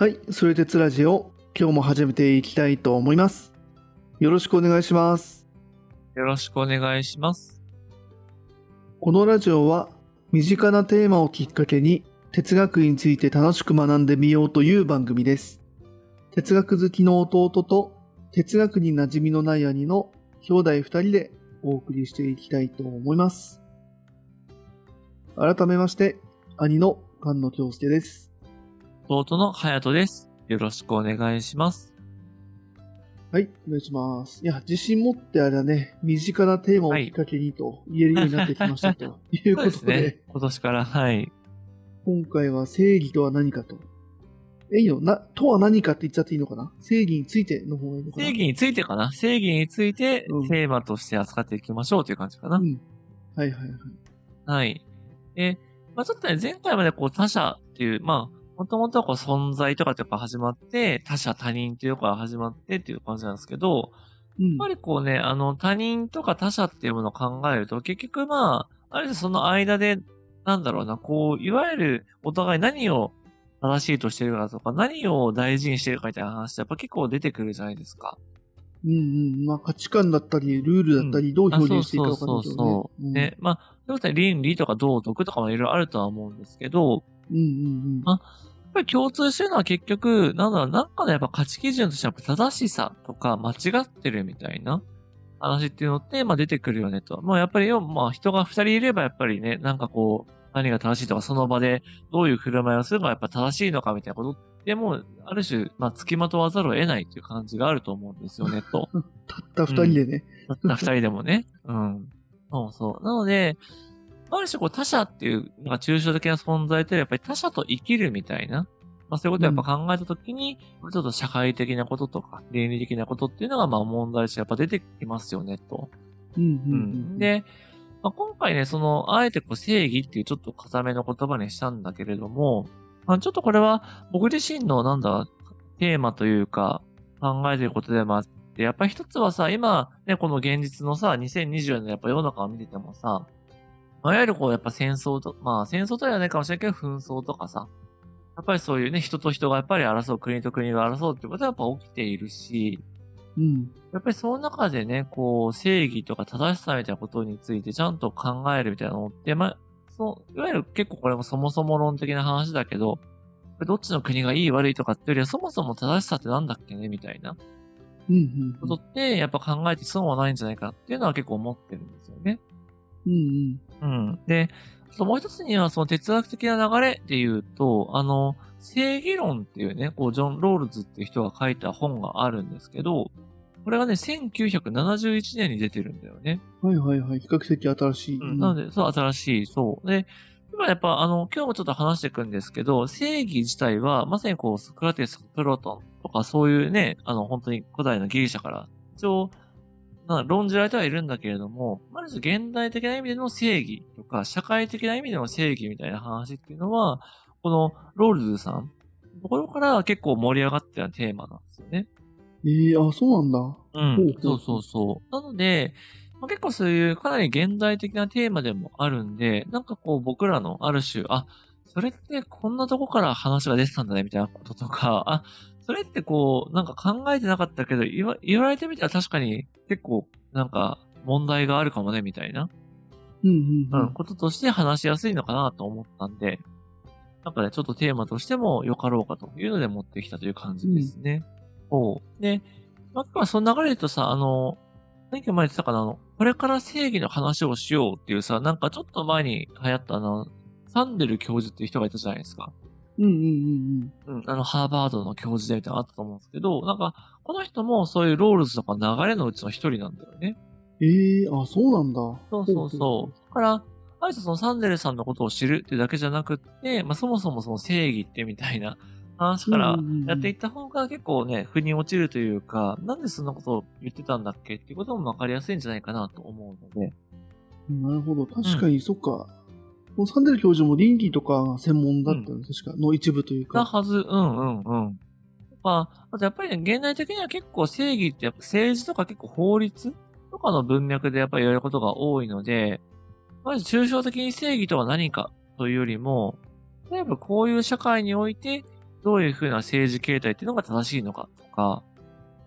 はい、それ鉄ラジオ、今日も始めていきたいと思います。よろしくお願いします。よろしくお願いします。このラジオは、身近なテーマをきっかけに、哲学について楽しく学んでみようという番組です。哲学好きの弟と、哲学に馴染みのない兄の兄弟二人でお送りしていきたいと思います。改めまして、兄の菅野京介です。弟の隼人です。よろしくお願いします。はい、お願いします。いや、自信持ってあれだね、身近なテーマをきっかけにと言えるようになってきましたと いうことで、ね。今年から、はい。今回は正義とは何かと。え、いいの？な、とは何かって言っちゃっていいのかな？正義についての方がいいのかな？正義についてかな？正義についてうんテーマとして扱っていきましょうという感じかな。うん。はいはいはい。はい。え、まあちょっとね、前回までこう他者っていう、まあ、もともとはこう存在とかっていうか始まって、他者他人っていうのから始まってっていう感じなんですけど、うんやっぱりこうね、あの、他人とか他者っていうものを考えると、結局まあ、ある種その間で、なんだろうな、こう、いわゆるお互い何を正しいとしてるかとか、何を大事にしてるかみたいな話ってやっぱ結構出てくるじゃないですか。うんうん。まあ価値観だったり、ルールだったり、どう表現していいか分かんないけどね。そうそうそうそう。ね、まあ、そういうことで倫理とか道徳とかもいろいろあるとは思うんですけど、うんうんうん。あやっぱり共通してるのは結局、なんだろう、なんかのやっぱ価値基準としてやっぱ正しさとか間違ってるみたいな話っていうのって、まあ出てくるよねと。まあやっぱりよ、まあ人が二人いればやっぱりね、なんかこう、何が正しいとか、その場でどういう振る舞いをするのがやっぱ正しいのかみたいなことでも、ある種、まあ付きまとわざるを得ないっていう感じがあると思うんですよね、と。たった二人でね。たった二人でもね。うん。そうそう。なので、ある種こう他者っていう、なんか抽象的な存在というやっぱり他者と生きるみたいな、まあそういうことをやっぱ考えたときに、ちょっと社会的なこととか、倫理的なことっていうのがまあ問題としてやっぱ出てきますよね、と。うんうんううんん。、で、まあ、今回ね、その、あえてこう正義っていうちょっと固めの言葉にしたんだけれども、まあ、ちょっとこれは僕自身のなんだ、テーマというか、考えてることでもあって、やっぱり一つはさ、今、ね、この現実のさ、2024年のやっぱ世の中を見ててもさ、まあ、いわゆるこう、やっぱ戦争と、まあ戦争とはないかもしれないけど、紛争とかさ、やっぱりそういうね、人と人がやっぱり争う、国と国が争うってことはやっぱ起きているし、うん。やっぱりその中でね、こう、正義とか正しさみたいなことについてちゃんと考えるみたいなのって、まあ、そう、いわゆる結構これもそもそも論的な話だけど、どっちの国がいい悪いとかっていうよりは、そもそも正しさってなんだっけねみたいなうんうんことって、やっぱ考えて損はないんじゃないかなっていうのは結構思ってるんですよね。うん。うんうん。で、もう一つにはその哲学的な流れで言うと、あの、正義論っていうね、こう、ジョン・ロールズっていう人が書いた本があるんですけど、これがね、1971年に出てるんだよね。うん。はいはいはい。比較的新しい。うん、なので、そう、新しい、そう。で、今やっぱ、あの、今日もちょっと話していくんですけど、正義自体は、まさにこう、ソクラテス、プロトンとか、そういうね、あの、本当に古代のギリシャから、一応、な論じられてはいるんだけれども、まず現代的な意味での正義とか、社会的な意味での正義みたいな話っていうのは、このロールズさん、ところから結構盛り上がってたテーマなんですよね。ええあ、そうなんだ。う。んそうそうそう。なので、まあ、結構そういうかなり現代的なテーマでもあるんで、なんかこう僕らのある種、あ、それってこんなとこから話が出てたんだねみたいなこととか、あ、それってこう、なんか考えてなかったけど、言わ言われてみたら確かに結構なんか問題があるかもねみたいな、うんうんう、うんん。こととして話しやすいのかなと思ったんで、なんかね、ちょっとテーマとしてもよかろうかというので持ってきたという感じですね。そう。で、まあ、その流れで言うとさ、あの、何か前言ってたかなあの、これから正義の話をしようっていうさ、なんかちょっと前に流行ったあの、サンデル教授っていう人がいたじゃないですか。うんうんうんうん、あの、ハーバードの教授でみたいなのあったと思うんですけど、なんか、この人もそういうロールズとか流れのうちの一人なんだよね。うん。ええあ、そうなんだ。そうそうそう。だから、あえてそのサンデルさんのことを知るっていうだけじゃなくって、まあそもそもその正義ってみたいな話からうんうんうんやっていった方が結構ね、腑に落ちるというか、なんでそんなことを言ってたんだっけっていうこともわかりやすいんじゃないかなと思うので。なるほど。確かに、そっか。このサンデル教授も倫理とか専門だったの、確か。の一部というか。なはず、うんうんうん。まあ、あとやっぱりね、現代的には結構正義ってやっぱ政治とか結構法律とかの文脈でやっぱり言われることが多いので、まず抽象的に正義とは何かというよりも、例えばこういう社会において、どういうふうな政治形態っていうのが正しいのかとか、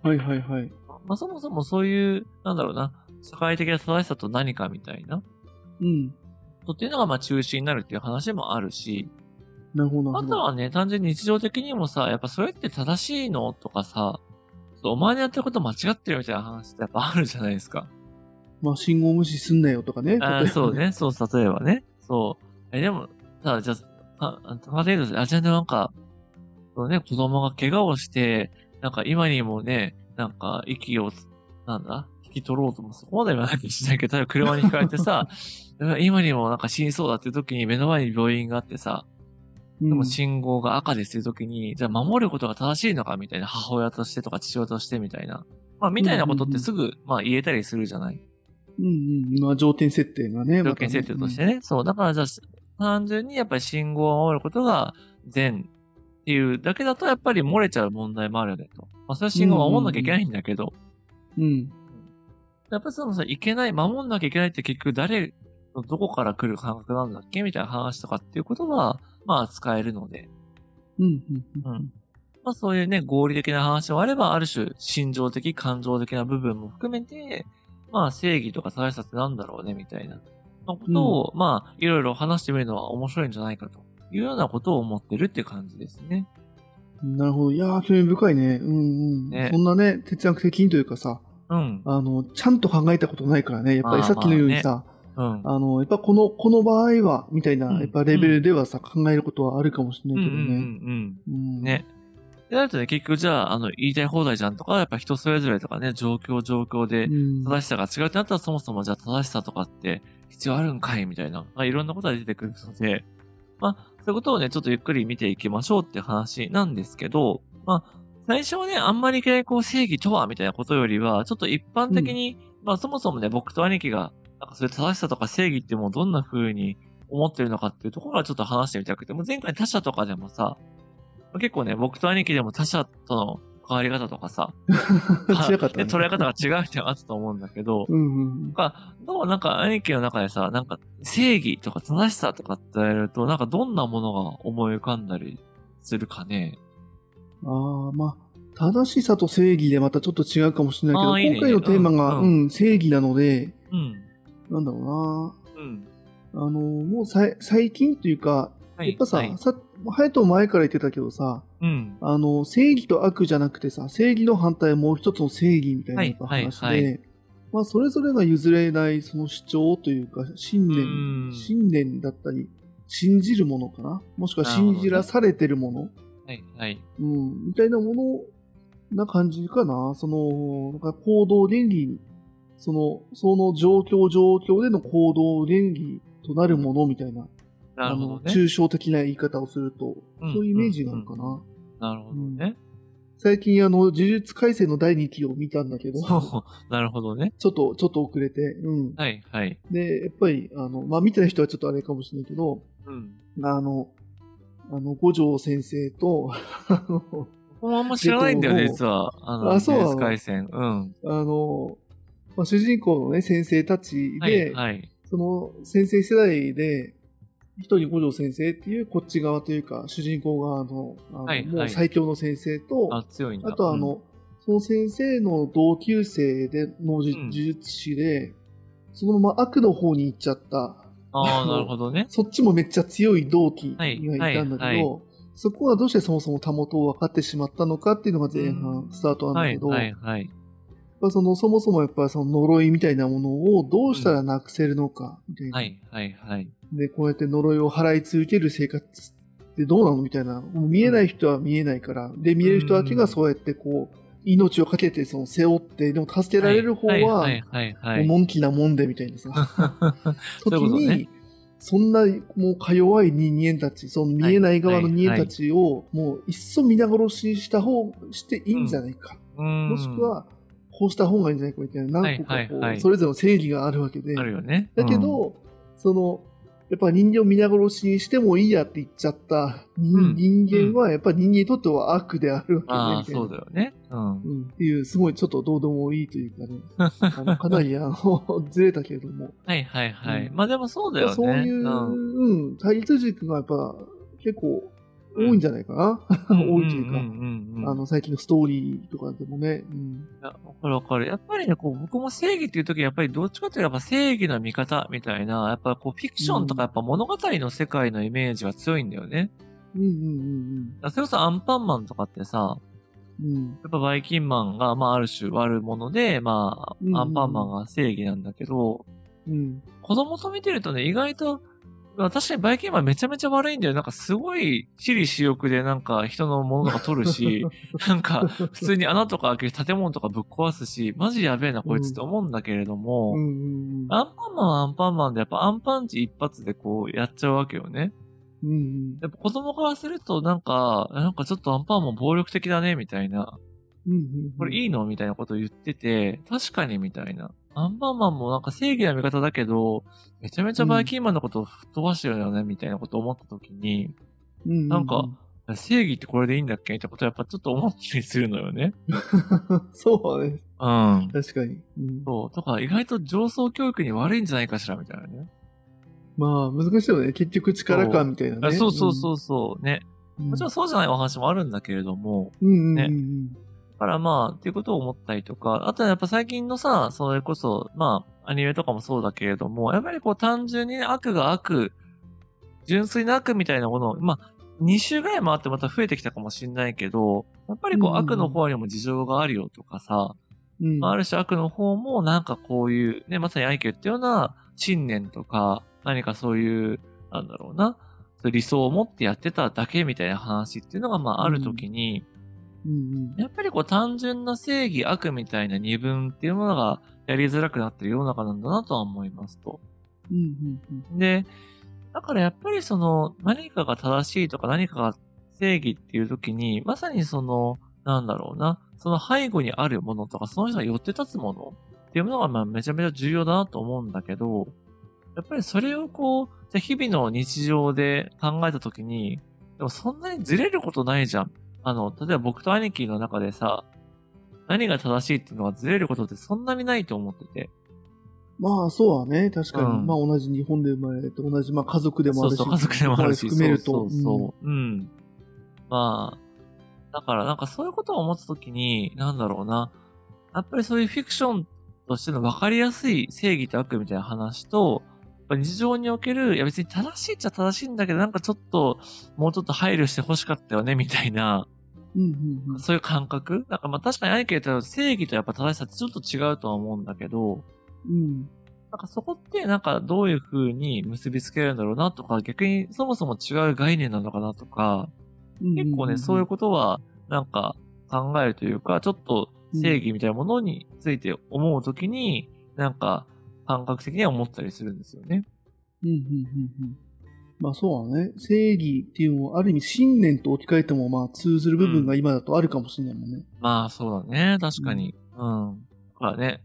はいはいはい。まあそもそもそういう、なんだろうな、社会的な正しさと何かみたいな、うん。っていうのがまあ中心になるっていう話もあるし、なるほどなあ。とはね、単純に日常的にもさ、やっぱそれって正しいのとかさ、お前のやってること間違ってるみたいな話ってやっぱあるじゃないですか。まあ、信号無視すんなよとかね。あそう。ね、そう、例えばね。そう。え、でも、さ、じゃあ、あ、あ、例えば、あ、じゃあなんか、そのね、子供が怪我をして、なんか今にもね、なんか息を、なんだ引き取ろうとも、そこまで言わないかもしれないけど、例えば車にひかれてさ、今にもなんか死にそうだっていう時に目の前に病院があってさ、うんでも信号が赤ですっていう時に、じゃあ守ることが正しいのかみたいな、母親としてとか父親としてみたいな。まあ、みたいなことってすぐ、まあ言えたりするじゃないうんうん。まあ、条件設定がね。条件設定としてね。そう。だからじゃあ、単純にやっぱり信号を守ることが善っていうだけだと、やっぱり漏れちゃう問題もあるよねと。まあ、それは信号を守んなきゃいけないんだけど、うん。やっぱりそのさ、いけない、守んなきゃいけないって結局誰のどこから来る感覚なんだっけみたいな話とかっていうことは、まあ使えるので。うん。うん。うんまあそういうね、合理的な話もあれば、ある種、心情的、感情的な部分も含めて、まあ正義とか正しさってなんだろうね、みたいな、のことを、まあ、いろいろ話してみるのは面白いんじゃないかというようなことを思ってるっていう感じですね。なるほど。いやー、興味深いね。うんうん。ねそんなね、哲学的にというかさ、うん。あの、ちゃんと考えたことないからね。やっぱまありさっきのようにさ、うん。あの、やっぱこの、この場合は、みたいな、うんやっぱレベルではさ、考えることはあるかもしれないけどね。うんうんうん。ね。で、なるとね、結局じゃあ、あの、言いたい放題じゃんとか、やっぱ人それぞれとかね、状況状況でうん。正しさが違うってなったら、そもそもじゃあ正しさとかって必要あるんかいみたいな、まあ、いろんなことが出てくるので、まあ、そういうことをね、ちょっとゆっくり見ていきましょうって話なんですけど、まあ、最初はね、あんまりいきなりこう正義とはみたいなことよりは、ちょっと一般的に、まあそもそもね、僕と兄貴が、なんかそういう正しさとか正義ってもうどんな風に思ってるのかっていうところからちょっと話してみたくて、もう前回他者とかでもさ、結構ね、僕と兄貴でも他者との関わり方とかさ、違かったね。で捉え方が違うってあったと思うんだけど、うんうんか、どうなんか兄貴の中でさ、なんか正義とか正しさとかって言われると、なんかどんなものが思い浮かんだりするかね。ああ、まあ、正しさと正義でまたちょっと違うかもしれないけど、いいね今回のテーマが、ううんん、正義なので、うん。なんだろうん。うな。あの、もうさい最近というか、はい。やっぱさ、はい、さ、ハヤト前から言ってたけどさ、うん。あの、正義と悪じゃなくてさ、正義の反対はもう一つの正義みたいな話で、はいはいまあ、それぞれが譲れないその主張というか、信う念、ん信念だったり、信じるものかな？もしくは信じらされてるもの、はい。はい。うん、みたいなものな感じかな。その、なんか行動倫理、その、その状況状況での行動倫理となるものみたいな、あの、なるほどね。抽象的な言い方をすると、うんそういうイメージがあるかな。なるほどね。最近、あの、呪術改正の第2期を見たんだけど。なるほどね。っと、ちょっと遅れて、うん。はい。はい。で、やっぱり、あの、まあ、見てない人はちょっとあれかもしれないけど、うん。あの、あの、五条先生と、あの、このあんま知らないんだよね、えっと実は。あの、あそうなの回戦。うん。あの、まあ、主人公のね、先生たちはい。で、はい。その先生世代で、一人五条先生っていうこっち側というか、主人公側の、あのはいもう最強の先生と、あ、強いんだ。あとあの、その先生の同級生での呪術師で、そのまま悪の方に行っちゃった、うん、ああ、なるほどね。そっちもめっちゃ強い同期がはいいたんだけど、はいはいそこはどうしてそもそもたもとを分かってしまったのかっていうのが前半スタートなんだはい。けど、はい。やっはい。ぱそのそもそもやっぱその呪いみたいなものをどうしたらなくせるのかみたいな、はい。はい。はい。で、こうやって呪いを払い続ける生活ってどうなの？みたいな。もう見えない人は見えないから。で、見える人だけがそうやってこう、命をかけてその背負って、でも助けられる方は。もんきなもんでみたいなさ。時に、ねそんなもうか弱い人間たち、その見えない側の人間たちを、もういっそ皆殺しにした方、していいんじゃないか。ももしく、は、こうした方がいいんじゃないかみたいな、何個かこう、それぞれの正義があるわけで。あるよね。だけど、その、やっぱ人間を皆殺しにしてもいいやって言っちゃった人,、間は、やっぱ人間にとっては悪であるわけね、ああ、そうだよね。うん。うん、っていう、すごいちょっとどうでもいいというかね、あのかなりあの ずれたけれども、はいはいはい。うんまあでもそうだよね。そういう、うん。うん、対立軸がやっぱ結構多いんじゃないかな、多いというか、んうんうんあの、最近のストーリーとかでもね。うん。いや、わかるわかる。やっぱりね、こう、僕も正義っていう時はやっぱりどっちかというとやっぱ正義の味方みたいな、やっぱこう、フィクションとかやっぱ物語の世界のイメージが強いんだよね。うんうんだからそれこそアンパンマンとかってさ、うんうん。うん。やっぱバイキンマンが、まあある種悪者で、まうんうんうんあ、アンパンマンが正義なんだけど、うん。子供と見てるとね、意外と、まあ確かにバイキンマンめちゃめちゃ悪いんだよ。なんかすごい私利私欲でなんか人のものとか取るし、なんか普通に穴とか開ける建物とかぶっ壊すし、マジやべえなこいつって思うんだけれども、うんうんうん。アンパンマンはアンパンマンでやっぱアンパンチ一発でこうやっちゃうわけよね。うんうん。やっぱ子供からするとなんか、なんかちょっとアンパンマン暴力的だねみたいな。うんうん。これいいの？みたいなことを言ってて、確かにみたいな。アンパンマンもなんか正義な味方だけど、めちゃめちゃバイキンマンのことを吹っ飛ばしてるよね、みたいなことを思った時に、うんうんうん。なんか正義ってこれでいいんだっけってことはやっぱちょっと思ったりするのよね。そうね。うん。確かに。うん、そう。とか意外と上層教育に悪いんじゃないかしら、みたいなね。まあ、難しいよね。結局力か、みたいなあね。そうそうそうそう。ね。うん。もちろんそうじゃないお話もあるんだけれども、うんうんうんねうん。だからまあ、っていうことを思ったりとか、あとはやっぱ最近のさ、それこそ、まあ、アニメとかもそうだけれども、やっぱりこう単純にね悪が悪、純粋な悪みたいなものを、まあ、2週ぐらい回ってまた増えてきたかもしんないけど、やっぱりこう悪の方にも事情があるよとかさ、うん。まあある種悪の方もなんかこういう、ね、まさに愛嬌言ったような信念とか、何かそういう、なんだろうな、理想を持ってやってただけみたいな話っていうのがまああるときに、うんうん。やっぱりこう単純な正義悪みたいな二分っていうものがやりづらくなってる世の中なんだなとは思いますと。うんうんうん。で、だからやっぱりその何かが正しいとか何かが正義っていう時に、まさにその、なんだろうな、その背後にあるものとか、その人が寄って立つものっていうものがまあめちゃめちゃ重要だなと思うんだけど、やっぱりそれをこう、じゃあ日々の日常で考えた時に、でもそんなにずれることないじゃん。あの、例えば僕と兄貴の中でさ、何が正しいっていうのがずれることってそんなにないと思ってて。まあ、そうはね。確かに。うんまあ、同じ日本で生まれて、同じ、まあ、家族でもあるし。そうそう、家族でもあるし、含めると。そうそうそう、うん。まあ、だからなんかそういうことを思ったときに、なんだろうな。やっぱりそういうフィクションとしての分かりやすい正義と悪みたいな話と、日常における、いや別に正しいっちゃ正しいんだけど、なんかちょっと、もうちょっと配慮して欲しかったよね、みたいな、うんうんうん。そういう感覚？なんかまあ確かに兄貴が言ったように正義とやっぱ正しさってちょっと違うとは思うんだけど、うん。なんかそこってなんかどういう風に結びつけるんだろうなとか、逆にそもそも違う概念なのかなとか、結構ね、そういうことはなんか考えるというか、ちょっと正義みたいなものについて思うときに、なんか感覚的には思ったりするんですよね。うんうんうんうん。まあそうだね。正義っていうのをある意味信念と置き換えてもまあ通ずる部分が今だとあるかもしれないもんね。まあそうだね、確かに。うん。だからね、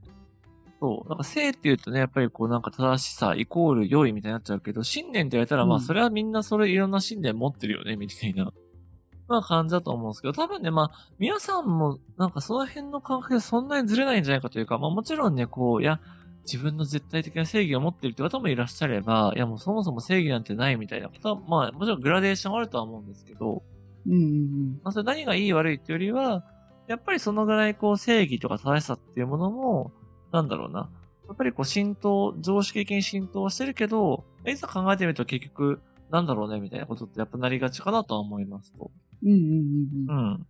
そう。なんか正って言うとね、やっぱりこうなんか正しさイコール良いみたいになっちゃうけど、信念って言われたら、まうんあそれはみんなそれいろんな信念持ってるよね、みたいな。まあ感じだと思うんですけど、多分ね、まあ、皆さんもなんかその辺の感覚でそんなにずれないんじゃないかというか、まあもちろんね、こう、いや、自分の絶対的な正義を持ってるって方もいらっしゃれば、いやもうそもそも正義なんてないみたいな方は、まあもちろんグラデーションあるとは思うんですけど、うんうんまあ、それ何がいい悪いっていうよりは、やっぱりそのぐらいこう正義とか正しさっていうものも、なんだろうな。やっぱりこう浸透、常識的に浸透してるけど、いざ考えてみると結局、なんだろうねみたいなことってやっぱなりがちかなとは思いますと。うん。うんうんうんうん。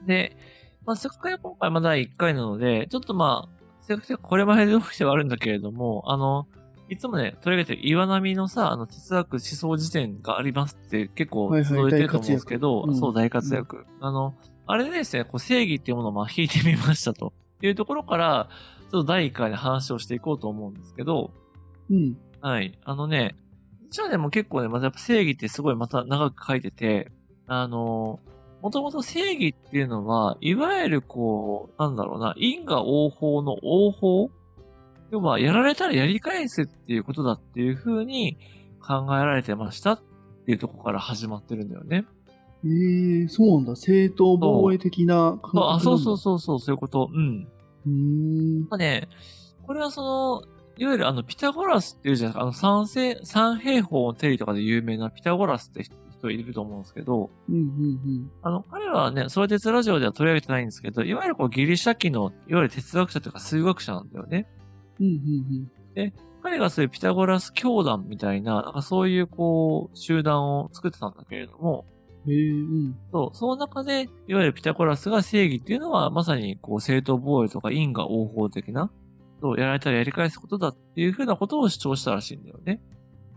うん。で、まあ、せっかく今回まだ第1回なので、ちょっとまあ、せっかくこれまでどうしてはあるんだけれども、あの、いつもね、取り上げてる岩波のさ、あの、哲学思想辞典がありますって結構はいはい届いてると思うんですけど、大活躍うんそう、大活躍。あの、あれでですね、こう正義っていうものをまあ引いてみましたと いうところから、ちょっと第1回で話をしていこうと思うんですけど、うん。はい。あのね、実はね、もう結構ね、またやっぱ正義ってすごいまた長く書いてて、あの、もともと正義っていうのは、いわゆるこう、なんだろうな、因果応報の応報要は、やられたらやり返すっていうことだっていう風に考えられてましたっていうところから始まってるんだよね。ええそうなんだ。正当防衛的な感覚そうあ、そうそううそうそう、そういうこと。うん。うーん。まあね、これはその、いわゆるあの、ピタゴラスっていうじゃないですか、あの、三平方の定理とかで有名なピタゴラスって人人いると思うんですけど、うんうんあの、彼はね、ソロ鉄ラジオでは取り上げてないんですけど、いわゆるこうギリシャ期の、いわゆる哲学者というか数学者なんだよね。うん。うんうん彼がそういうピタゴラス教団みたいな、なんかそういうこう、集団を作ってたんだけれども、うん。へえ、うん。そう、その中で、いわゆるピタゴラスが正義っていうのは、まさにこう、正当防衛とか因果応報的な、そう、やられたらやり返すことだっていうふうなことを主張したらしいんだよね。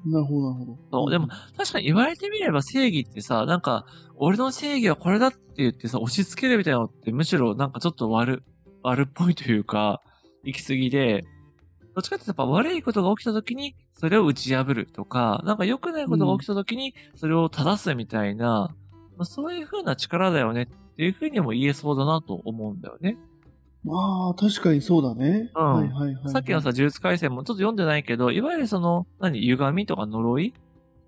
なるほど、なるほど。そう、でも、確かに言われてみれば正義ってさ、なんか、俺の正義はこれだって言ってさ、押し付けるみたいなのって、むしろなんかちょっと悪、悪っぽいというか、行き過ぎで、どっちかってやっぱ悪いことが起きた時に、それを打ち破るとか、なんか良くないことが起きた時に、それを正すみたいな、まあ、そういう風な力だよねっていう風にも言えそうだなと思うんだよね。まあ、確かにそうだね。うんはいはいはい。さっきのさ、、呪術回戦もちょっと読んでないけど、いわゆるその、何、歪みとか呪い？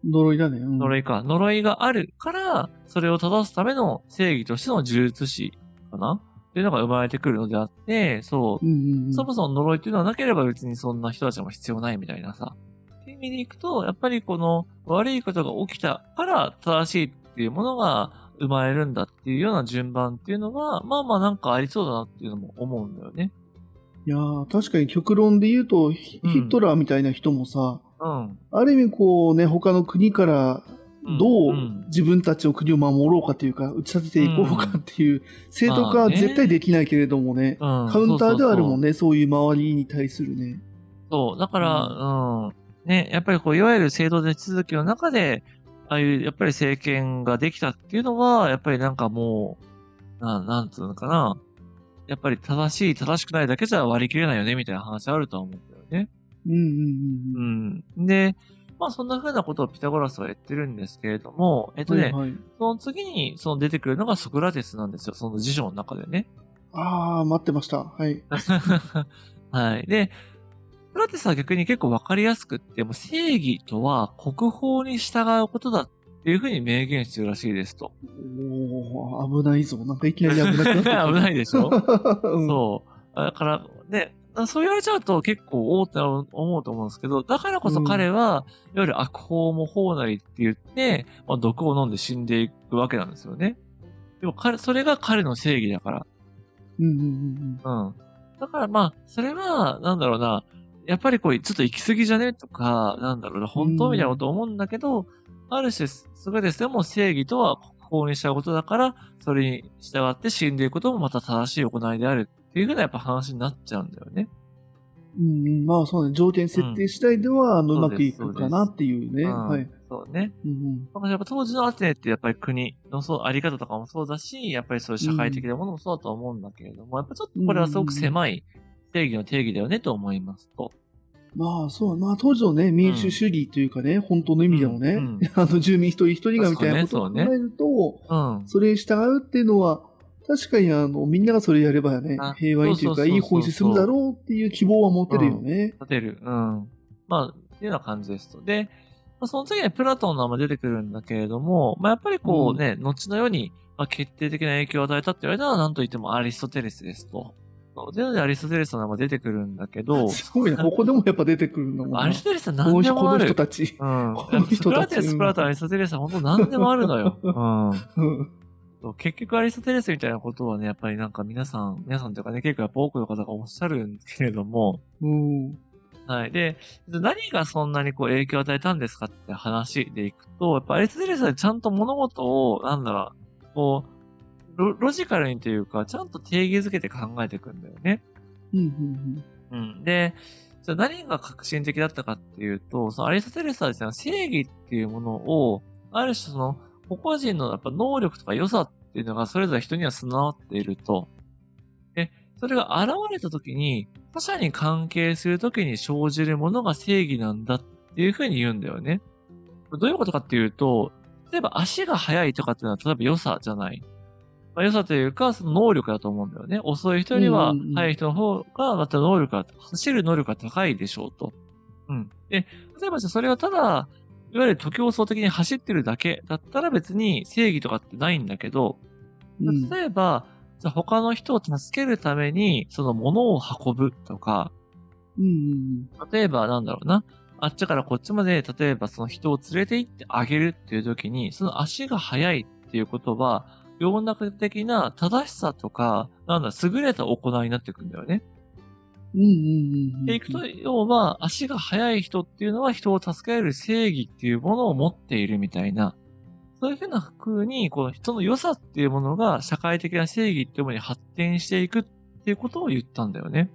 呪いだね。うん、呪いか。呪いがあるから、それを正すための正義としての呪術師かな？っていうのが生まれてくるのであって、そうう。んうんうん。そもそも呪いっていうのはなければ別にそんな人たちも必要ないみたいなさ。っていう意味でいくと、やっぱりこの悪いことが起きたから正しいっていうものが生まれるんだっていうような順番っていうのは、まあまあなんかありそうだなっていうのも思うんだよね。いやー確かに極論で言うと、ヒトラーみたいな人もさ、うん。ある意味こうね、他の国からうんどううん自分たちの国を守ろうかというか、打ち立てていこうかっていう、正当化は絶対できないけれどもね、うん。カウンターではあるもんね。ね、そういう周りに対するね。そう。だから、うん。ね、やっぱりこう、いわゆる制度手続きの中で、ああいう、やっぱり政権ができたっていうのは、やっぱりなんかもう、なん、なんつうのかな。やっぱり正しい、正しくないだけじゃ割り切れないよね、みたいな話あるとは思うんだよね。うんうんうんううん。ん。で、まあそんな風なことをピタゴラスは言ってるんですけれども、えっとね、はいはい、その次にその出てくるのがソクラテスなんですよ、その辞書の中でね。ああ、待ってました。はい。はい。で、ラテスは逆に結構わかりやすくって、もう正義とは国法に従うことだっていうふうに明言してるらしいですと。おー、危ないぞ。なんかいきなり危なくなっ。危ないでしょ？うんそう。だから、ね、そう言われちゃうと結構おーって思うと思うんですけど、だからこそ彼は、いわゆる悪法も法なりって言って、まあ、毒を飲んで死んでいくわけなんですよね。でも彼、それが彼の正義だから。うんうんうんうん。だからまあ、それは、なんだろうな、やっぱりこう、ちょっと行き過ぎじゃね？とか、なんだろうな、本当みたいなこと思うんだけど、ある種、すべてでも正義とは国法にしたことだから、それに従って死んでいくこともまた正しい行いであるっていうふうなやっぱ話になっちゃうんだよね。うんうん、まあそうね、条件設定次第では、あのうまくいくかなっていうね。うんはい。そうね。うんうん。やっぱ当時のアテネってやっぱり国のそう、あり方とかもそうだし、やっぱりそういう社会的なものもそうだと思うんだけれども、やっぱちょっとこれはすごく狭い正義の定義だよねと思いますと。まあそう、まあ当時のね、民主主義というかね、本当の意味でもね、うんうん あの住民一人一人がみたいなことをそうね考えると、うん。それに従うっていうのは、確かにあの、みんながそれやればねあ、平和にというか、そうそうそうそういい方に進むだろうっていう希望は持てるよね。立てる。うん。まあ、っていうような感じですと。で、まあ、その次にプラトンの名前出てくるんだけれども、まあ、やっぱりこうね、後のように、まあ、決定的な影響を与えたって言われたのは何と言ってもアリストテレスですと。そうで、なのでアリストテレスの名前出てくるんだけど、すごいな、ここでもやっぱ出てくるのもな。アリストテレスは何でもある。人たち。うん。この人たちスクラテス、プラトン、アリストテレスは本当何でもあるのよ。うん。結局アリストテレスみたいなことはね、やっぱりなんか皆さん、皆さんというかね、結構やっぱ多くの方がおっしゃるんですけれども、うん。はい。で、何がそんなにこう影響を与えたんですかって話でいくと、やっぱアリストテレスはちゃんと物事を、なんだろう、こう、ロロジカルにというか、ちゃんと定義づけて考えていくんだよね。うん。で、じゃあ何が革新的だったかっていうと、そのアリストテレスはですね、正義っていうものを、ある種その、個々人のやっぱ能力とか良さっていうのがそれぞれ人には備わっていると。で、それが現れた時に、他者に関係する時に生じるものが正義なんだっていうふうに言うんだよね。どういうことかっていうと、例えば足が速いとかっていうのは例えば良さじゃない。まあ、良さというか、その能力だと思うんだよね。遅い人よりはうんうんうん速い人の方が、また能力が、走る能力が高いでしょうと。うん。で、例えばじゃあそれはただ、いわゆる徒競走的に走ってるだけだったら別に正義とかってないんだけど、うん。うん例えば、じゃあ他の人を助けるために、その物を運ぶとか、うんうん例えばなんだろうな、あっちからこっちまで、例えばその人を連れて行ってあげるっていう時に、その足が速いっていうことは、世の中的な正しさとか、なんだ、優れた行いになっていくんだよね。うんうんうんうん。で、いくと、要は、足が速い人っていうのは人を助ける正義っていうものを持っているみたいな、そういうふうな風に、この人の良さっていうものが社会的な正義っていうものに発展していくっていうことを言ったんだよね。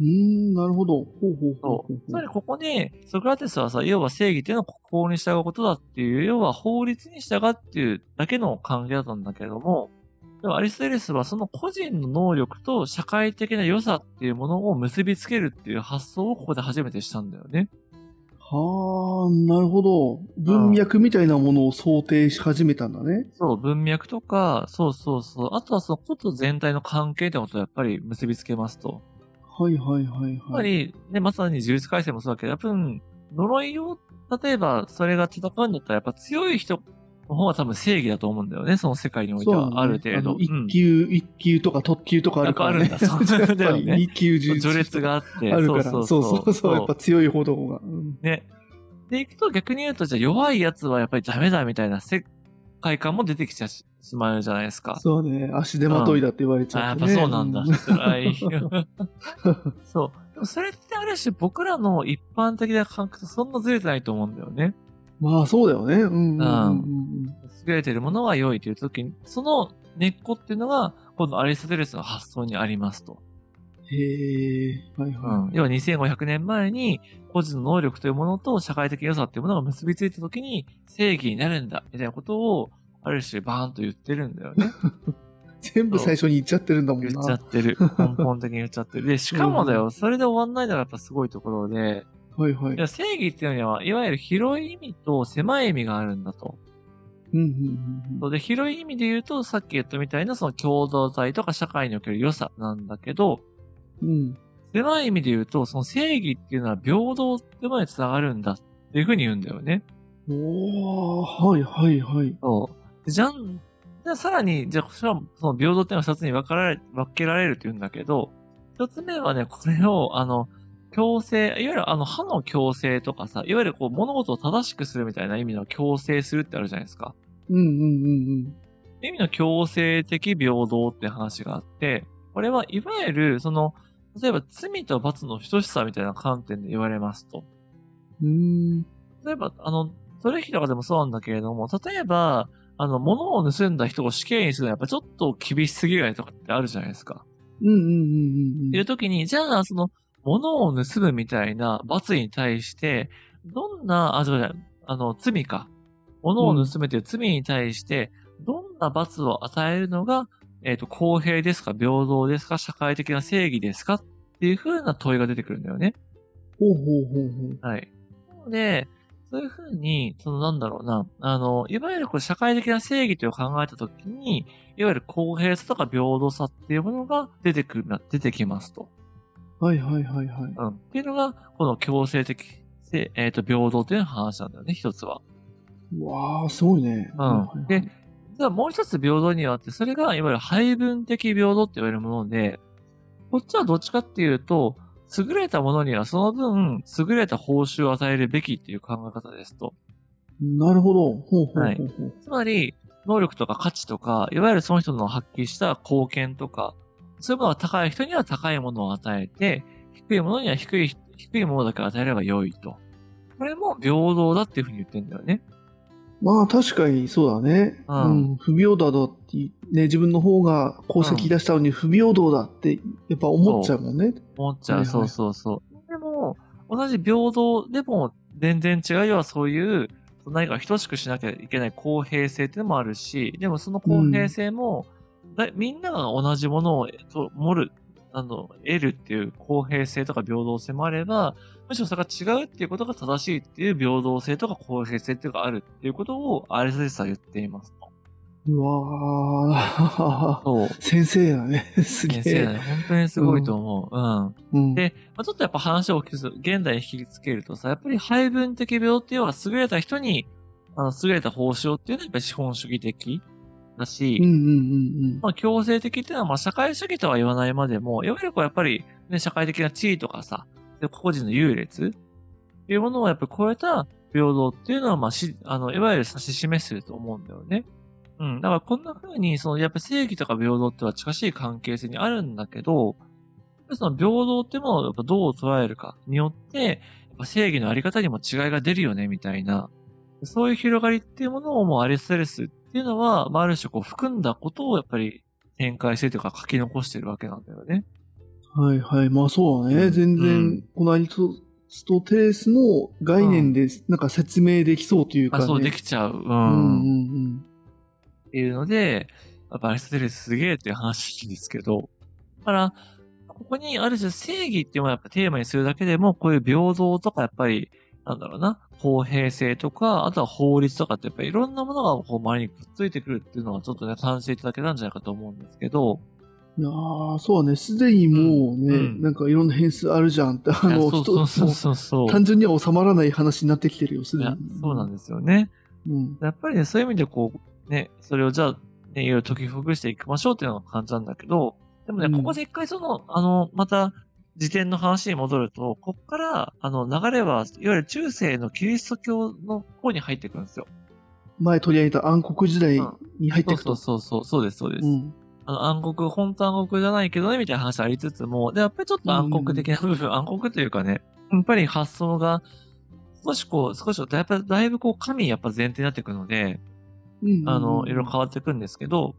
うーん、なるほど。ほうほうほう。つまりここで、ソクラテスはさ、要は正義っていうのは国法に従うことだっていう、要は法律に従うっていうだけの関係だったんだけれども、でもアリストテレスはその個人の能力と社会的な良さっていうものを結びつけるっていう発想をここで初めてしたんだよね。はあ、なるほど。文脈みたいなものを想定し始めたんだね。そう、文脈とか、そうそうそう。あとはそのこと全体の関係ってことをやっぱり結びつけますと。はいはいはいやっぱはい。り、ね、まさに呪術改正もそうだけど、やっぱり、呪いを、例えば、それが戦うんだったら、やっぱ強い人の方が多分正義だと思うんだよね、その世界においては、ねある程度。あの一うん級、一級とか特級とかあるからね。やっぱあるんだそうだよねり 一級呪術序列があって、あるから。そそううそうそうそう。やっぱ強いほどが。うんね。で、行くと逆に言うと、じゃあ弱いやつはやっぱりダメだみたいな世界観も出てきちゃしまうじゃないですか。そうね。足手まといだって言われちゃってね。っぱそうなんだ。う辛い。そう。でもそれってある種僕らの一般的な感覚とそんなずれてないと思うんだよね。まあそうだよね。うんうんうんうん。優れてるものは良いという時に、その根っこっていうのが、今度アリストテレスの発想にありますと。へえ。はいはい。要は2500年前に個人の能力というものと社会的良さっていうものが結びついた時に正義になるんだ、みたいなことを、ある種バーンと言ってるんだよね。全部最初に言っちゃってるんだもんな。言っちゃってる。根本的に言っちゃってる。で、しかもだよ、それで終わんないのがやっぱすごいところで、はいはいい。や正義っていうのには、いわゆる広い意味と狭い意味があるんだと。うんうんうんうん。で、広い意味で言うと、さっき言ったみたいなその共同体とか社会における良さなんだけど、うん。狭い意味で言うと、その正義っていうのは平等ってものにつながるんだっていうふうに言うんだよね。おー、はいはいはい。そう。でじゃん、じゃあさらに、じゃあ、それはその平等っていうのは二つに分かられ、分けられるって言うんだけど、一つ目はね、これを、あの、強制、いわゆるあの、歯の強制とかさ、いわゆるこう、物事を正しくするみたいな意味の強制するってあるじゃないですか。うんうんうん意味の強制的平等って話があって、これはいわゆる、その、例えば罪と罰の等しさみたいな観点で言われますと。うん。例えば、あの、取引とかでもそうなんだけれども、例えば、あの、物を盗んだ人を死刑にするのはやっぱちょっと厳しすぎないとかってあるじゃないですか。うんうんうんうんいう時に、じゃあ、その、物を盗むみたいな罰に対して、どんな、あ、じゃない、あの、罪か。物を盗むという罪に対して、どんな罰を与えるのが、えっ、と、公平ですか平等ですか社会的な正義ですかっていう風な問いが出てくるんだよね。ほうほうほうほう。はい。なので、そういうふうに、そのなんだろうな、あの、いわゆるこう社会的な正義という考えたときに、いわゆる公平さとか平等さっていうものが出てくるな、出てきますと。はいはいはいはい。うん。っていうのが、この強制的、せえっ、と、平等という話なんだよね、一つは。うわー、すごいね。うんはいはいはいで、実はもう一つ平等にはあって、それがいわゆる配分的平等って言われるもので、こっちはどっちかっていうと、優れたものにはその分、優れた報酬を与えるべきっていう考え方ですと。なるほど。ほうほうほうはい。つまり、能力とか価値とか、いわゆるその人の発揮した貢献とか、そういうものが高い人には高いものを与えて、低いものには低い、低いものだけ与えれば良いと。これも平等だっていうふうに言ってんだよね。まあ確かにそうだね。ううんん。不平等だって、ね、自分の方が功績出したのに不平等だって、やっぱ思っちゃうもんね。思っちゃう。はいはいそうそうそう。でも、同じ平等でも全然違うようはそういう、何か等しくしなきゃいけない公平性っていうのもあるし、でもその公平性も、だみんなが同じものをと盛る、あの、得るっていう公平性とか平等性もあれば、むしろそれが違うっていうことが正しいっていう平等性とか公平性っていうのがあるっていうことをアリストテレスは言っていますと。うわー。そう。先生だね。すげえ。先生だね。本当にすごいと思う。うんうん。でまあ、ちょっとやっぱ話を大きくする、現代に引きつけるとさ、やっぱり配分的病っていうのは優れた人に、あの、優れた報酬っていうのはやっぱり資本主義的だし、うんうんうんまあ、強制的っていうのは、まあ、社会主義とは言わないまでも、いわゆるこう、やっぱり、ね、社会的な地位とかさ、で個人の優劣？っていうものをやっぱり超えた平等っていうのは、まあ、し、あの、いわゆる指し示してると思うんだよね。うん。だからこんな風に、その、やっぱ正義とか平等っては近しい関係性にあるんだけど、その平等ってものをやっぱどう捉えるかによって、やっぱ正義のあり方にも違いが出るよね、みたいな。そういう広がりっていうものをもうアリステレスっていうのは、まあ、ある種こう含んだことをやっぱり展開してというか書き残してるわけなんだよね。はいはい。まあそうだね。全然、うん、このアリストテレスの概念で、なんか説明できそうというか、ね、あ、そうできちゃう。うん。うんうんうんっていうので、やっぱアリストテレスすげえっていう話ですけど、だから、ここにある種正義っていうのをやっぱテーマにするだけでも、こういう平等とかやっぱり、なんだろうな、公平性とか、あとは法律とかってやっぱりいろんなものがこう周りにくっついてくるっていうのはちょっとね、感じていただけたんじゃないかと思うんですけど、いやそうね、すでにもうね、うん、なんかいろんな変数あるじゃんって、あの、そうそうそうそう単純には収まらない話になってきてるよ、すでに。そうなんですよね。うん、やっぱりね、そういう意味でこう、ね、それをじゃあ、ね、いろいろ解きほぐしていきましょうっていうのが感じなんだけど、でもね、ここで一回その、あの、また、時点の話に戻ると、こっから、あの、流れは、いわゆる中世のキリスト教の方に入ってくるんですよ。前取り上げた暗黒時代に入ってくる、うん、そうそうそう、そうです、そうです。うん、あの、暗黒、本当暗黒じゃないけどね、みたいな話ありつつも、で、やっぱりちょっと暗黒的な部分、うん、暗黒というかね、やっぱり発想が、少しこう、少し、やっぱだいぶこう、神やっぱ前提になってくるので、あの、いろいろ変わっていくんですけど、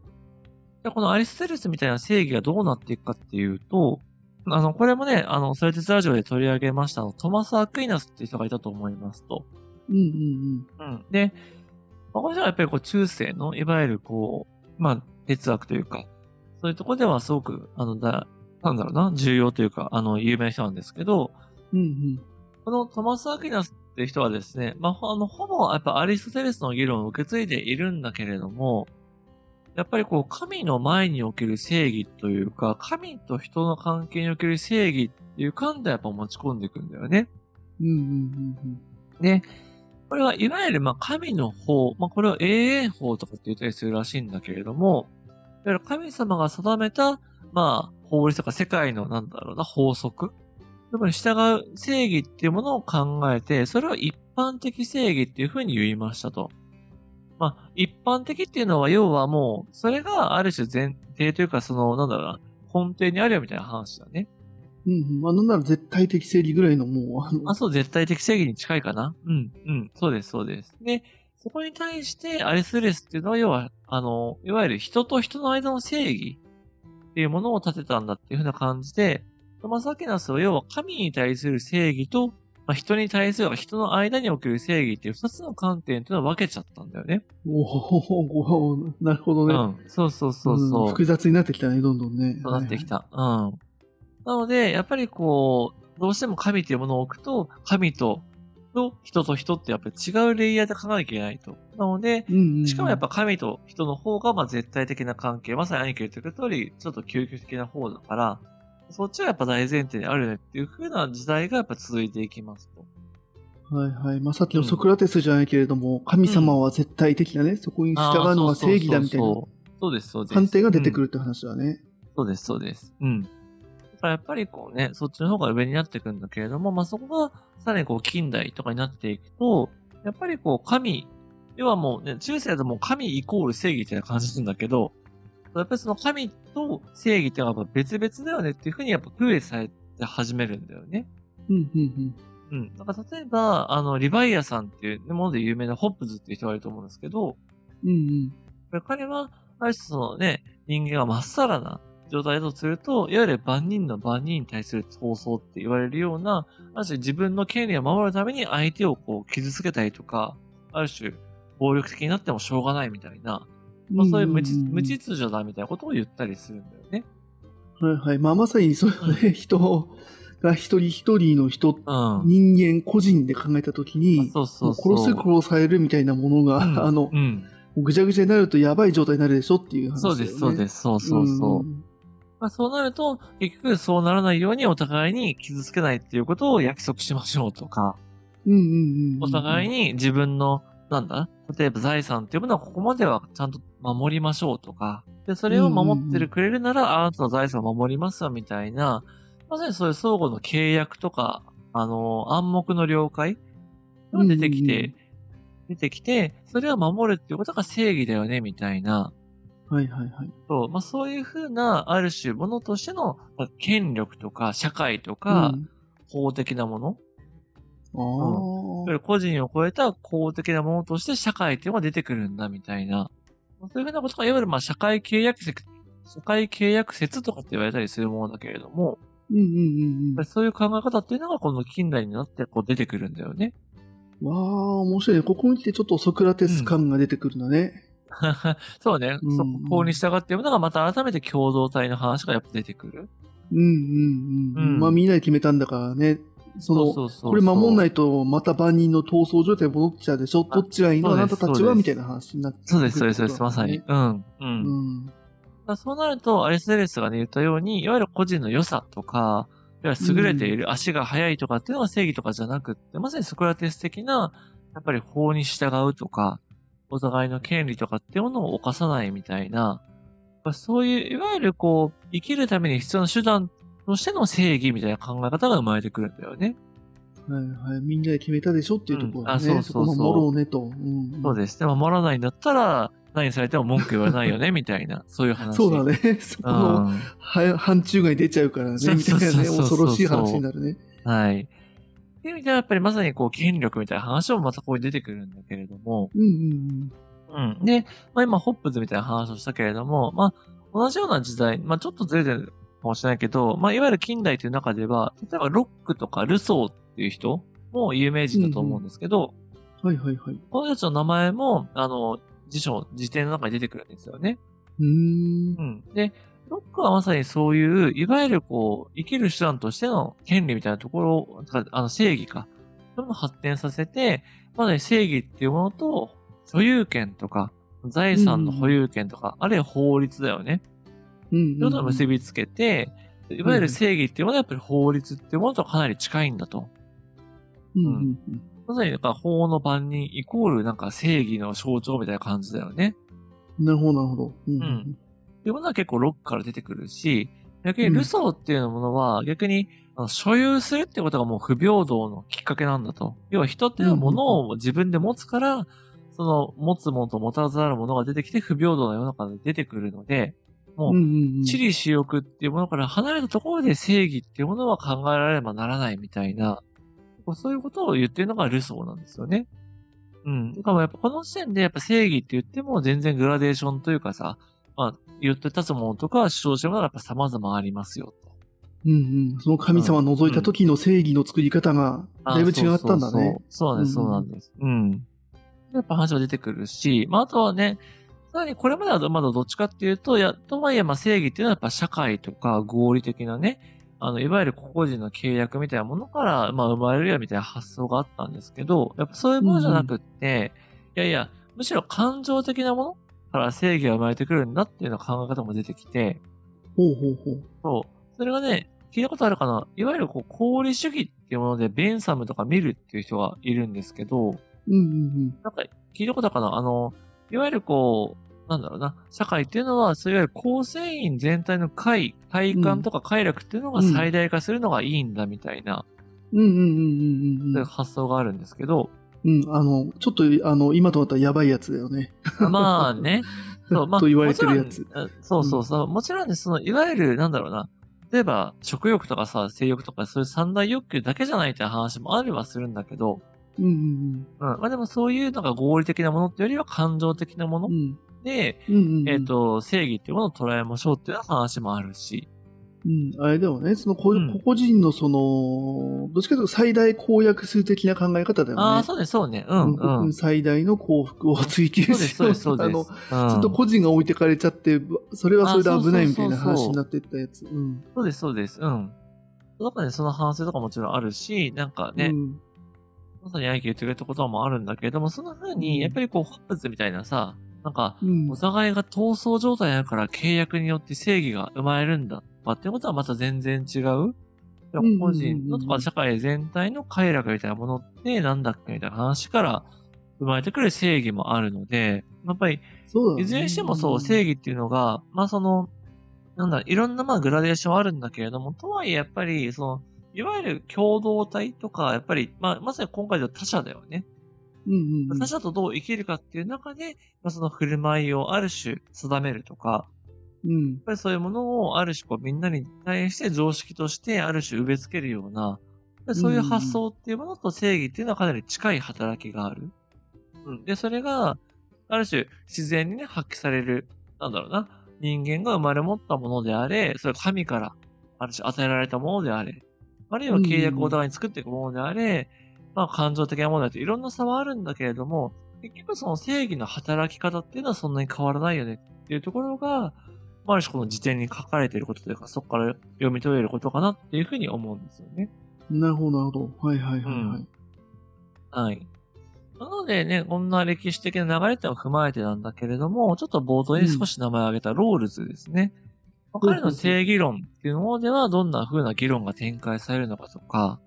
で、このアリステレスみたいな正義がどうなっていくかっていうと、あの、これもね、あの、ソレテスラジオで取り上げましたトマス・アクイナスっていう人がいたと思いますと。うんうんうん。うん。で、まあ、この人はやっぱりこう中世の、いわゆるこう、まあ、哲学というか、そういうとこではすごく、あの、だ、なんだろうな、重要というか、あの、有名な人なんですけど、うんうん。このトマス・アキナスっていう人はですね、まあ、あの、ほぼやっぱアリストテレスの議論を受け継いでいるんだけれども、やっぱりこう、神の前における正義というか、神と人の関係における正義っていう観点をやっぱ持ち込んでいくんだよね。うんうんうんうん。で、これはいわゆるまあ神の法、まあこれを永遠法とかって言ったりするらしいんだけれども、いわゆる神様が定めた、まあ法律とか世界のなんだろうな法則、つまり従う正義っていうものを考えて、それを一般的正義っていうふうに言いましたと。まあ、一般的っていうのは、要はもう、それがある種前提というか、その、なんだろうな、根底にあるよみたいな話だね。うん、うん。まあ、なんなら絶対的正義ぐらいのもう、あの。あ、そう、絶対的正義に近いかな。うん、うん。そうです、そうです。で、そこに対して、アリスレスっていうのは、要は、あの、いわゆる人と人の間の正義っていうものを立てたんだっていうふうな感じで、トマス・アキナスは要は神に対する正義とまあ、人に対する、人の間における正義っていう二つの観点っていうのは分けちゃったんだよね。おおなるほどね。うん。そうそうそうそう、うん、複雑になってきたね、どんどんね。そうなってきた。はいはい、うん。なので、やっぱりこう、どうしても神っていうものを置くと、神と、と人と人ってやっぱり違うレイヤーで考えなきゃいけないと。なので、しかもやっぱ神と人の方がまあ絶対的な関係、まさに兄貴が言ってくる通り、ちょっと究極的な方だから、そっちはやっぱ大前提にあるねっていう風な時代がやっぱ続いていきますと。はいはい。まあ、さっきのソクラテスじゃないけれども、うん、神様は絶対的なね、そこに従うのが正義だみたいな。そうです、そうです。判定が出てくるって話だね、うん。そうです、そうです。うん。だからやっぱりこうね、そっちの方が上になっていくんだけれども、まあ、そこがさらにこう近代とかになっていくと、やっぱりこう神、要はもうね、中世だともう神イコール正義っていう感じするんだけど、やっぱりその神と正義っていうのは別々だよねっていうふうにやっぱ区別されて始めるんだよね。うん、うん、うん。うん。だから例えば、あの、リヴァイアさんっていうもので有名なホップズっていう人がいると思うんですけど、うんうん。彼は、ある種そのね、人間がまっさらな状態だとすると、いわゆる万人の万人に対する闘争って言われるような、ある種自分の権利を守るために相手をこう傷つけたりとか、ある種暴力的になってもしょうがないみたいな、まあ、そういう無無秩序だみたいなことを言ったりするんだよね。はいはい。まあまさにそういうね、人が一人一人の人、うん、人間個人で考えたときに、そうそうそう。殺す殺されるみたいなものが、うん、あの、うん、ぐちゃぐちゃになるとやばい状態になるでしょっていう話、ね、そうです、そうです、そうそうそう。まあ、そうなると、結局そうならないようにお互いに傷つけないっていうことを約束しましょうとか、うんうんうんお互いに自分の、なんだ例えば財産っていうものはここまではちゃんと守りましょうとか、で、それを守ってくれるなら、あなたの財産を守りますわみたいな、まさにそういう相互の契約とか、あの、暗黙の了解が出てきて、うんうんうん。出てきて、それを守るっていうことが正義だよね、みたいな。はいはいはい。そう、まあそういうふうな、ある種、ものとしての、まあ権力とか、社会とか、うん法的なもの、ああ、いわゆる個人を超えた公的なものとして社会っていうのが出てくるんだ、みたいな。そういうふうなことが、いわゆるまあ社会契約説、社会契約説とかって言われたりするものだけれども、うんうんうんやっぱりそういう考え方っていうのがこの近代になってこう出てくるんだよね。うん。わあ、面白いね。ここに来てちょっとソクラテス感が出てくるんだね。そうね。うんそこに従っていうものがまた改めて共同体の話がやっぱ出てくる。うんうんうん。うんまあみんなで決めたんだからね。その、そうそうそう。これ守んないいとまた万人の闘争状態に戻っちゃうでしょ？あどっちがいいの？あなたたちは？みたいな話になってくるそうです、そうです、そうです。まさに。うん。う。うんん。だからそうなると、アリステレスがね、言ったように、いわゆる個人の良さとか、いわゆる優れている、足が速いとかっていうのが正義とかじゃなくって、まさにソクラテス的な、やっぱり法に従うとか、お互いの権利とかっていうものを犯さないみたいな、そういう、いわゆるこう、生きるために必要な手段としての正義みたいな考え方が生まれてくるんだよね。はいはい。みんなで決めたでしょっていうところだね。うんあそうそうそうこ守ろうねと。うん、そうです。でも守らないんだったら、何されても文句言わないよね、みたいな、そういう話。そうだね。そこの、うん。は範疇外に出ちゃうからね。みたいなね。恐ろしい話になるね。はい。っていう意味ではやっぱりまさにこう権力みたいな話もまたここに出てくるんだけれども、うんうんうん。で、まあ今ホップズみたいな話をしたけれども、まあ同じような時代、まあちょっとずれてるかもしれないけど、まあいわゆる近代という中では、例えばロックとかルソーっていう人も有名人だと思うんですけど、うん。はいはいはい。この人たちの名前も、あの、辞書、辞典の中に出てくるんですよね。うーんう。ん。で、ロックはまさにそういう、いわゆるこう、生きる手段としての権利みたいなところを、あの正義か、そういうのを発展させて、まさに正義っていうものと、所有権とか、財産の保有権とか、あるいは法律だよね。うんうんそういうのを結びつけて、いわゆる正義っていうものはやっぱり法律っていうものとかなり近いんだと。うんうんうんまさになんか法の番人イコールなんか正義の象徴みたいな感じだよね。なるほど、なるほど。うんうんいうものは結構ロックから出てくるし、逆にルソーっていうものは逆にあの所有するってことがもう不平等のきっかけなんだと。要は人っていうのはものを自分で持つから、その持つものと持たざるものが出てきて不平等な世の中で出てくるので、もう、地理私欲っていうものから離れたところで正義っていうものは考えられればならないみたいな、そういうことを言ってるのがルソーなんですよね。うん。だからやっぱこの時点でやっぱ正義って言っても全然グラデーションというかさ、まあ言って立つものとか主張してるものがやっぱ様々ありますよと。うんうん。その神様を除いた時の正義の作り方があだいぶ違ったんだね。そうなんです、そうなんです。うん。やっぱ話は出てくるし、まああとはね、さらにこれまではまだどっちかっていうと、や、とはいえまあ正義っていうのはやっぱ社会とか合理的なね、あの、いわゆる個々人の契約みたいなものから、まあ生まれるよみたいな発想があったんですけど、やっぱそういうものじゃなくって、いやいや、むしろ感情的なものから正義が生まれてくるんだっていうような考え方も出てきて、ほうほうほう。そう。それがね、聞いたことあるかな？いわゆるこう、功利主義っていうもので、ベンサムとか見るっていう人がいるんですけど、うんうんなんか、聞いたことあるかな？あの、いわゆるこう、なんだろうな、社会っていうのは、そういわゆる構成員全体の快、体感とか快楽っていうのが最大化するのがいいんだみたいな、うん。うんうんうんうんうんそういう発想があるんですけど、うん。うん、あの、ちょっと、あの、今となったらやばいやつだよね。まあね、そう、まあ、と言われてるやつもちろんあそうそうそう。もちろんね、その、いわゆる、なんだろうな。例えば、食欲とかさ、性欲とか、そういう三大欲求だけじゃないって話もありはするんだけど、うんうんうん。まあでもそういうのが合理的なものってよりは感情的なものうん。うん。で、うんうんうん。えっ、と、正義っていうものを捉えましょうっていう話もあるし、うん、あれでもね、その個人のその、どっちかというと最大公約数的な考え方だよね。ああ、そうです、そうね。うん、うん。うん最大の幸福を追求そうです、そうです、そうあの、です。うんずっと個人が置いてかれちゃって、それはそれで危ないみたいな話になってったやつ。うん。そうです、そうです。うん。だからね、その反省とかもちろんあるし、なんかね、うんまさにアイキ言ってくれたこともあるんだけれども、そんな風うんに、やっぱりこう、ホップズみたいなさ、なんか、うんお互いが闘争状態だから契約によって正義が生まれるんだ、とかっていうことはまた全然違う。個人のとか社会全体の快楽みたいなものってなんだっけみたいな話から生まれてくる正義もあるので、やっぱりいずれにしてもそう、正義っていうのが、まあその、なんだ、いろんなまあグラデーションあるんだけれども、とはいえやっぱり、その、いわゆる共同体とか、やっぱり、まあ、まさに今回では他者だよね。他者とどう生きるかっていう中で、まあ、その振る舞いをある種定めるとか、うんやっぱりそういうものをある種こうみんなに対して常識としてある種植え付けるような、そういう発想っていうものと正義っていうのはかなり近い働きがある。うん。で、それが、ある種自然にね、発揮される、なんだろうな、人間が生まれ持ったものであれ、それが神から、ある種与えられたものであれ、あるいは契約をお互いに作っていくものであれ、まあ感情的なものだといろんな差はあるんだけれども、結局その正義の働き方っていうのはそんなに変わらないよねっていうところが、まあ、ある種この辞典に書かれていることというか、そこから読み取れることかなっていうふうに思うんですよね。なるほど、なるほど。はいはいはいはい。はい。なのでね、こんな歴史的な流れっていうのを踏まえてなんだけれども、ちょっと冒頭に少し名前を挙げたロールズですね。まあ彼の正義論っていうものではどんな風な議論が展開されるのかとか、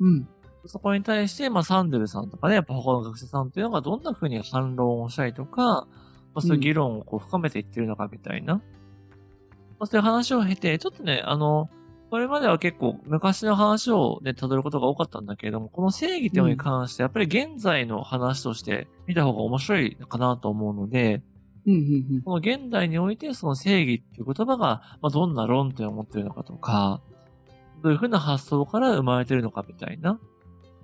うん。そこに対して、まあ、サンデルさんとかね、やっぱ他の学者さんっていうのがどんな風に反論をしたりとか、まあ、そういう議論をこう深めていってるのかみたいな。まあ、そういう話を経て、ちょっとね、あの、これまでは結構昔の話をね、辿ることが多かったんだけれども、この正義っていうのに関して、やっぱり現在の話として見た方が面白いのかなと思うので、うんうんこの現代においてその正義っていう言葉が、まあ、どんな論点を持っているのかとか、どういうふうな発想から生まれているのかみたいな、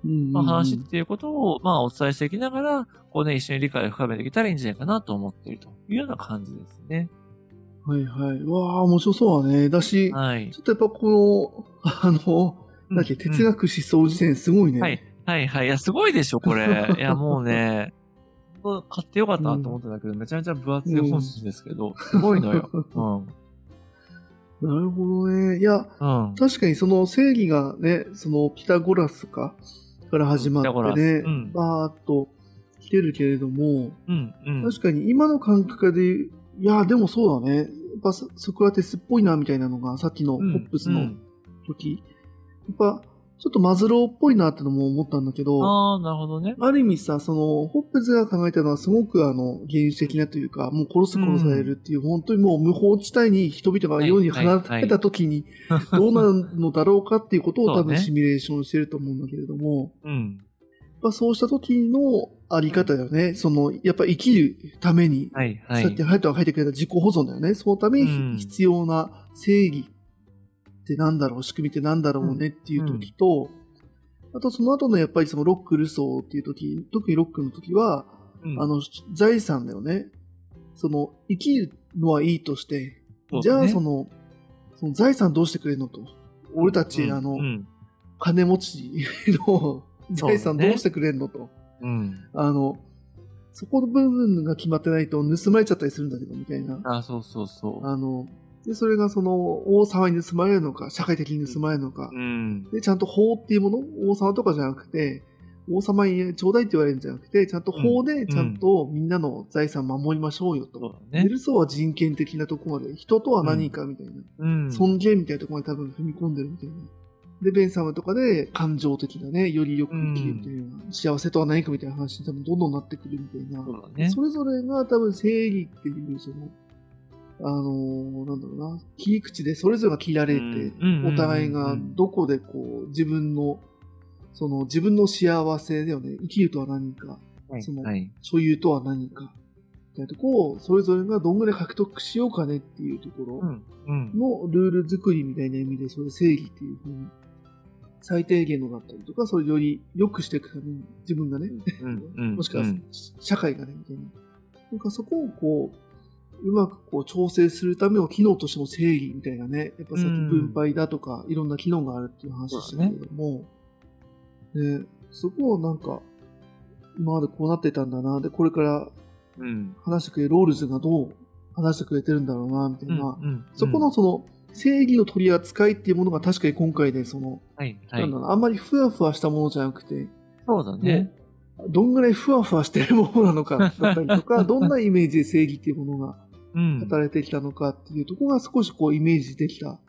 うんうんうん。まあ、話っていうことを、まあ、お伝えしていきながら、こうね、一緒に理解を深めていけたらいいんじゃないかなと思っているというような感じですね。はいはい。わあ、面白そうだね。だし、はいちょ。っとやっぱこの、あの、なんだっけ、哲うん学思想辞典すごいね。はい。はいはい。いや、すごいでしょ、これ。いや、もうね、買ってよかったなと思ってたけど、めちゃめちゃ分厚い本なんですけど、すごいのよ。うん。なるほどね。いや、うん。確かにその正義がね、そのピタゴラスか、から始まってね、バーっと来てるけれども、うん。うん。確かに今の感覚で、いや、でもそうだね。やっぱソソクラテスっぽいなみたいなのが、さっきのホうんップスのうん時、やっぱちょっとマズローっぽいなってのも思ったんだけど、ああ、なるほどね。ある意味さ、その、ホップズが考えたのはすごくあの、原始的なというか、もう殺す殺されるっていう、本当にもう無法地帯に人々が世に放たれた時に、どうなるのだろうかっていうことを多分シミュレーションしてると思うんだけれども、うん。まあ、そうした時のあり方だよね。その、やっぱ生きるために、はい、はい。さっきハヤトが書いてくれた自己保存だよね。そのためうんに必要な正義ってなんだろう、仕組みってなんだろうねっていう時と、あとその後のやっぱりそのロック・ルソーっていう時、特にロックの時は、うんあの、財産だよね。その、生きるのはいいとして、じゃあその、その財産どうしてくれるのと。俺たち、あの、うん。金持ちの財産どうしてくれるのと。うん。あの、そこの部分が決まってないと盗まれちゃったりするんだけど、みたいな。あそうそうそう。あの、で、それがその、王様に盗まれるのか、社会的に盗まれるのか。うん。で、ちゃんと法っていうもの、王様とかじゃなくて、王様にちょうだいって言われるんじゃなくて、ちゃんと法でちゃんとみんなの財産守りましょうよと。そうだネね。ルソーは人権的なところまで、人とは何かみたいな、うん。尊厳みたいなところまで多分踏み込んでるみたいな。で、ベン様とかで感情的なね、よりよく生きるみたいな、幸せとは何かみたいな話に多分どんどんなってくるみたいな。そね。それぞれが多分正義っていう、その、あのーなんだろうな、切り口でそれぞれが切られて、うんお互いがどこでこう、自分の、その自分の幸せだよね、生きるとは何か、はいそのはい。所有とは何か、みたいなところを、それぞれがどんぐらい獲得しようかねっていうところうん。うん。のルール作りみたいな意味で、それ正義っていうふうに、最低限のだったりとか、それより良くしていくために、自分がね。もしくはうん社会がね、みたいな。なんかそこをこう、うまくこう調整するための機能としても正義みたいなね、やっぱさっき分配だとか、いろんな機能があるっていう話でしたけれども、ね、そこをなんか、今までこうなってたんだな、で、これからうん。話してくれるロールズがどう話してくれてるんだろうな、みたいな。うん。そこのその、正義の取り扱いっていうものが確かに今回でその、はい。はいなんだ。ろうあんまりふわふわしたものじゃなくて、そうだね。どんぐらいふわふわしてるものなのかだったりとか、どんなイメージで正義っていうものがうん。働いてきたのかっていうところが少しこうイメージできた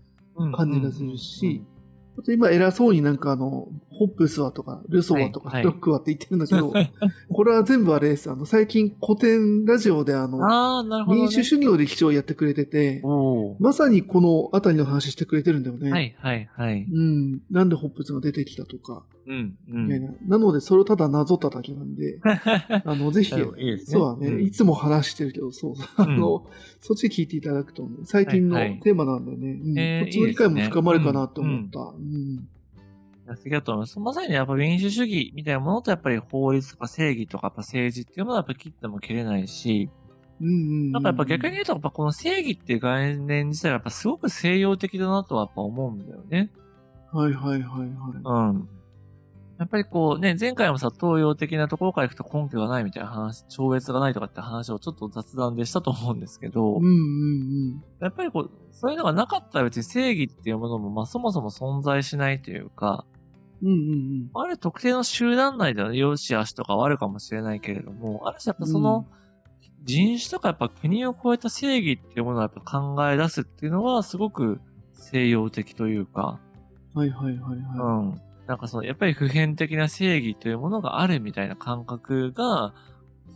感じがするし、あと今偉そうになんかあの、ホップスはとか、ルソワとか、はいはいロックはって言ってるんだけど、これは全部あれです。あの、最近古典ラジオであの、あ。民主主義の歴史をやってくれてて、まさにこのあたりの話してくれてるんだよね。はい、はい、はい。うん。なんでホップスが出てきたとか、うん、うみたいん。な。なので、それをただなぞっただけなんで、あの、ぜひ、いいね。そうだね、んいつも話してるけど、そう、あの、そっち聞いていただくとね、最近のはいはいテーマなんでね、うんえーこっちの理解も深まるかなと思った。うん次だと思います。まさにねやっぱ民主主義みたいなものとやっぱり法律とか正義とかやっぱ政治っていうものはやっぱ切っても切れないし、うんうんうんなんかやっぱ逆に言うとやっぱこの正義っていう概念自体がやっぱすごく西洋的だなとはやっぱ思うんだよね。はいはいはいはい。うん。やっぱりこうね、前回もさ、東洋的なところから行くと根拠がないみたいな話、超越がないとかって話をちょっと雑談でしたと思うんですけど、うんうんやっぱりこう、そういうのがなかったら別に正義っていうものも、まあそもそも存在しないというか、うん。うんうんある特定の集団内では良し悪しとかはあるかもしれないけれども、ある種やっぱその、人種とかやっぱ国を超えた正義っていうものをやっぱ考え出すっていうのはすごく西洋的というか、うん。はいはいはいはうん。なんかその、やっぱり普遍的な正義というものがあるみたいな感覚が、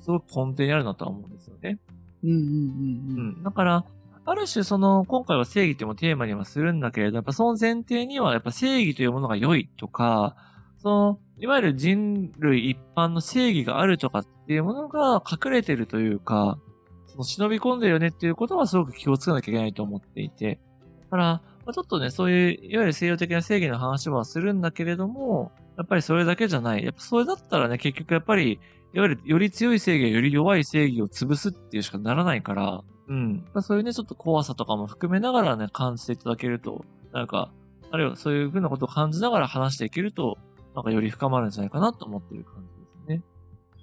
すごく根底にあるなとは思うんですよね。い。うんうんううんん。だから、ある種その、今回は正義っていうのをテーマにはするんだけれど、やっぱその前提には、やっぱ正義というものが良いとか、その、いわゆる人類一般の正義があるとかっていうものが隠れてるというか、その忍び込んでるよねっていうことはすごく気をつけなきゃいけないと思っていて、だから、まあ、ちょっとね、そういう、いわゆる西洋的な正義の話はするんだけれども、やっぱりそれだけじゃない。やっぱそれだったらね、結局やっぱり、いわゆるより強い正義がより弱い正義を潰すっていうしかならないから、うん。まあそういうね、ちょっと怖さとかも含めながらね、感じていただけると、なんか、あるいはそういうふうなことを感じながら話していけると、なんかより深まるんじゃないかなと思ってる感じですね。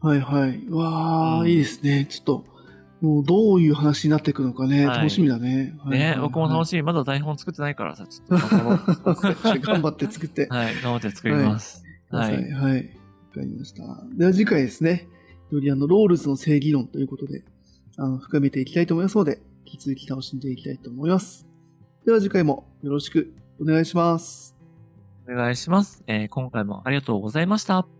はいはい。わあ、うんいいですね。ちょっと、もうどういう話になっていくのかね、はい楽しみだね。ね、僕も楽ししみ。まだ台本作ってないからさ、ちょっと 頑張って作って。はい、頑張って作ります。はい。はい。わかりました。では次回ですね、よりあの、ロールズの正義論ということで、あの、深めていきたいと思いますので、引き続き楽しんでいきたいと思います。では次回もよろしくお願いします。お願いします。えー今回もありがとうございました。